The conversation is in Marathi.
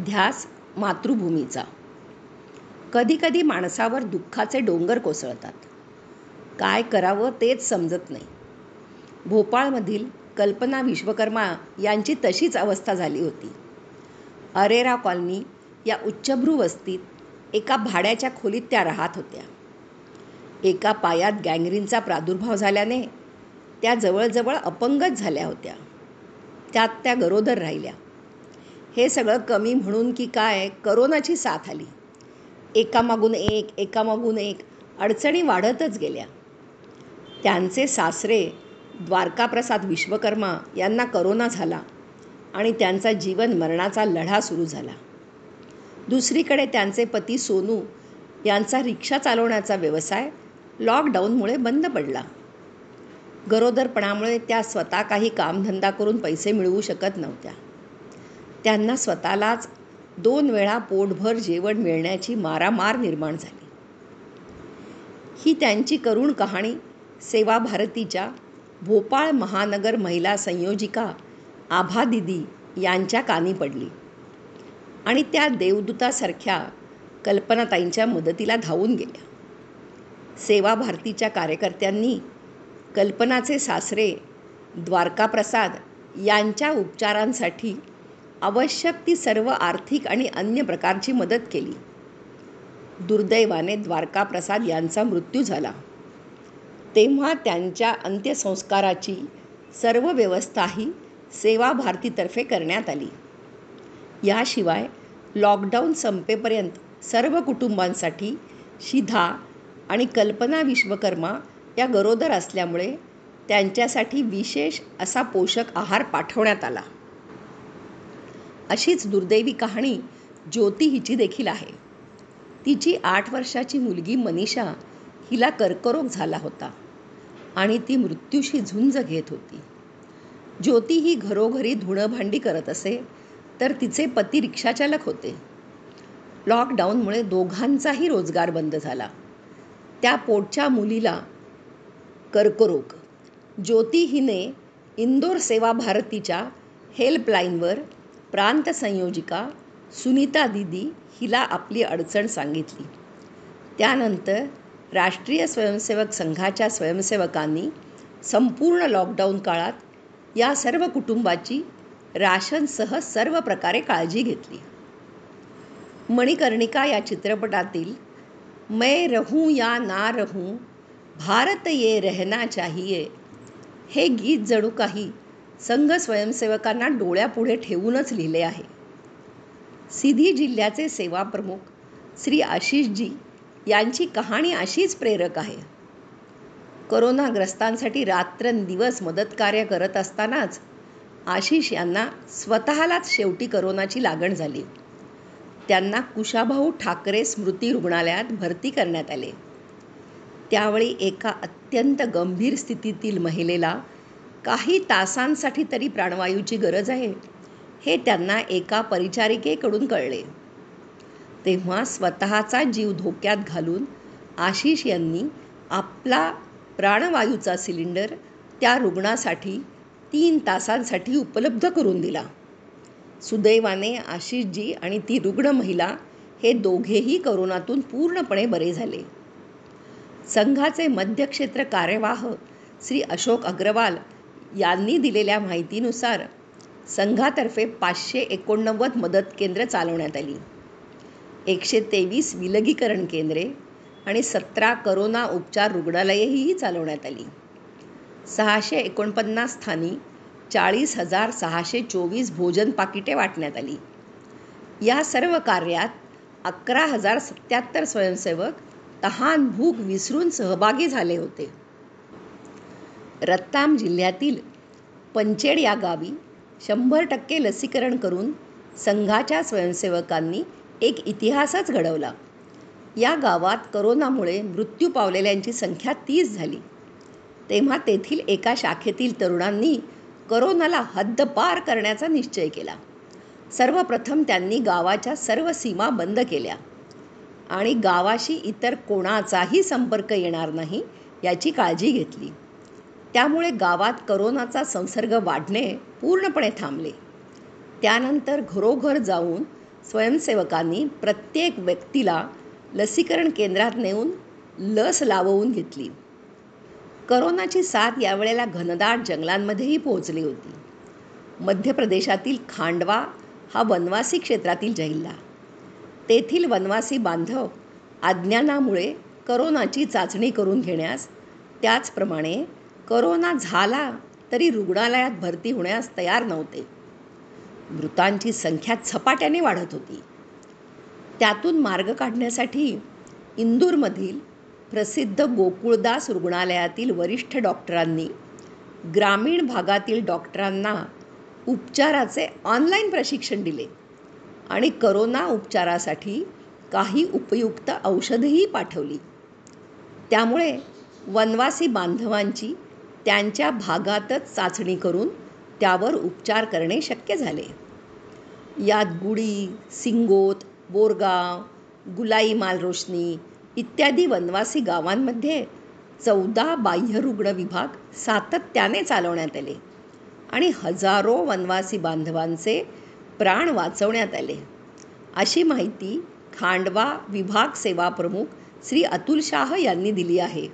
ध्यास मातृभूमीचा. कधीकधी माणसावर दुःखाचे डोंगर कोसळतात. काय करावं तेच समजत नाही. भोपाळमधील कल्पना विश्वकर्मा यांची तशीच अवस्था झाली होती. अरेरा कॉलनी या उच्चभ्रू वस्तीत एका भाड्याच्या खोलीत त्या राहत होत्या. एका पायात गँग्रीनचा प्रादुर्भाव झाल्याने त्या जवळजवळ अपंगच झाल्या होत्या. त्यात त्या गरोदर राहिल्या. हे सगळं कमी म्हणून की काय करोनाची साथ आली. एकामागून एक एकामागून एक अडचणी वाढतच गेल्या. त्यांचे सासरे द्वारकाप्रसाद विश्वकर्मा यांना करोना झाला आणि त्यांचा जीवन मरणाचा लढा सुरू झाला. दुसरीकडे त्यांचे पती सोनू यांचा रिक्षा चालवण्याचा व्यवसाय लॉकडाऊनमुळे बंद पडला. गरोदरपणामुळे त्या स्वतः काही कामधंदा करून पैसे मिळवू शकत नव्हत्या. त्यांना स्वतःलाच दोन वेळा पोटभर जेवण मिळण्याची मारामार निर्माण झाली. ही त्यांची करुण कहाणी सेवा भारतीच्या भोपाळ महानगर महिला संयोजिका आभा दिदी यांच्या कानी पडली आणि त्या देवदूतासारख्या कल्पनाताईंच्या मदतीला धावून गेल्या. सेवा भारतीच्या कार्यकर्त्यांनी कल्पनाचे सासरे द्वारकाप्रसाद यांच्या उपचारांसाठी आवश्यक ती सर्व आर्थिक आणि अन्य प्रकारची मदत केली. दुर्दैवाने द्वारकाप्रसाद यांचा मृत्यू झाला. तेव्हा त्यांच्या अंत्यसंस्काराची सर्व व्यवस्थाही सेवा भारतीतर्फे करण्यात आली. याशिवाय लॉकडाऊन संपेपर्यंत सर्व कुटुंबांसाठी शिधा आणि कल्पना विश्वकर्मा या गरोदर असल्यामुळे त्यांच्यासाठी विशेष असा पोषक आहार पाठवण्यात आला. अशीच दुर्दैवी कहाणी ज्योती हिची देखील आहे. तिची आठ वर्षाची मुलगी मनीषा हिला कर्करोग झाला होता आणि ती मृत्यूशी झुंज घेत होती. ज्योती ही घरोघरी धुणं भांडी करत असे तर तिचे पती रिक्षाचालक होते. लॉकडाऊनमुळे दोघांचाही रोजगार बंद झाला. त्या पोटच्या मुलीला कर्करोग. ज्योती हिने इंदोर सेवा भारतीच्या हेल्पलाईनवर प्रांत संयोजिका सुनीता दिदी हिला आपली अडचण सांगितली. त्यानंतर राष्ट्रीय स्वयंसेवक संघाच्या स्वयंसेवकांनी संपूर्ण लॉकडाऊन काळात या सर्व कुटुंबाची राशनसह सर्व प्रकारे काळजी घेतली. मणिकर्णिका या चित्रपटातील मैं रहू या ना रहूं भारत ये रहना चाहिए हे गीत जणू काही संघ स्वयंसेवकांना डोळ्यापुढे ठेवूनच लिहिले आहे. सिधी जिल्ह्याचे सेवा प्रमुख श्री आशिषजी यांची कहाणी अशीच प्रेरक आहे. करोनाग्रस्तांसाठी रात्रंदिवस मदत कार्य करत असतानाच आशिष यांना स्वतःलाच शेवटी करोनाची लागण झाली. त्यांना कुशाभाऊ ठाकरे स्मृती रुग्णालयात भरती करण्यात आले. त्यावेळी एका अत्यंत गंभीर स्थितीतील महिलेला काही तासांसाठी तरी प्राणवायूची गरज आहे हे त्यांना एका परिचारिकेकडून कळले. तेव्हा स्वतःचा जीव धोक्यात घालून आशिष यांनी आपला प्राणवायूचा सिलेंडर त्या रुग्णासाठी तीन तासांसाठी उपलब्ध करून दिला. सुदैवाने आशिषजी आणि ती रुग्ण महिला हे दोघेही करोनातून पूर्णपणे बरे झाले. संघाचे मध्यक्षेत्र कार्यवाह श्री अशोक अग्रवाल यांनी दिलेल्या माहितीनुसार संघातर्फे पाचशे एकोणनव्वद मदत केंद्र चालवण्यात आली. एकशे तेवीस विलगीकरण केंद्रे आणि सतरा करोना उपचार रुग्णालयेही चालवण्यात आली. सहाशे एकोणपन्नास स्थानी चाळीस हजार सहाशे चोवीस भोजन पाकिटे वाटण्यात आली. या सर्व कार्यात अकरा हजार सत्याहत्तर स्वयंसेवक तहान भूक विसरून सहभागी झाले होते. रत्ताम जिल्ह्यातील पंचेड या गावी शंभर टक्के लसीकरण करून संघाच्या स्वयंसेवकांनी एक इतिहासच घडवला. या गावात करोनामुळे मृत्यू पावलेल्यांची संख्या तीस झाली. तेव्हा तेथील एका शाखेतील तरुणांनी करोनाला हद्दपार करण्याचा निश्चय केला. सर्वप्रथम त्यांनी गावाच्या सर्व सीमा बंद केल्या. आणि गावाशी इतर कोणाचाही संपर्क येणार नाही याची काळजी घेतली. त्यामुळे गावात करोनाचा संसर्ग वाढणे पूर्णपणे थांबले. त्यानंतर घरोघर जाऊन स्वयंसेवकांनी प्रत्येक व्यक्तीला लसीकरण केंद्रात नेऊन लस लाववून घेतली. करोनाची साथ यावेळेला घनदाट जंगलांमध्येही पोहोचली होती. मध्य प्रदेशातील खांडवा हा वनवासी क्षेत्रातील जिल्हा तेथील वनवासी बांधव अज्ञानामुळे करोनाची चाचणी करून घेण्यास त्याचप्रमाणे करोना झाला तरी रुग्णालयात भरती होण्यास तयार नव्हते. मृतांची संख्या झपाट्याने वाढत होती. त्यातून मार्ग काढण्यासाठी इंदूरमधील प्रसिद्ध गोकुळदास रुग्णालयातील वरिष्ठ डॉक्टरांनी ग्रामीण भागातील डॉक्टरांना उपचाराचे ऑनलाईन प्रशिक्षण दिले आणि करोना उपचारासाठी काही उपयुक्त औषधंही पाठवली. त्यामुळे वनवासी बांधवांची त्यांच्या भागातच चाचणी करून त्यावर उपचार करणे शक्य झाले. यात गुडी सिंगोत बोरगाव गुलाई मालरोशनी इत्यादी वनवासी गावांमध्ये चौदा बाह्यरुग्ण विभाग सातत्याने चालवण्यात आले आणि हजारो वनवासी बांधवांचे प्राण वाचवण्यात आले. अशी माहिती खांडवा विभाग सेवा प्रमुख श्री अतुल शाह यांनी दिली आहे.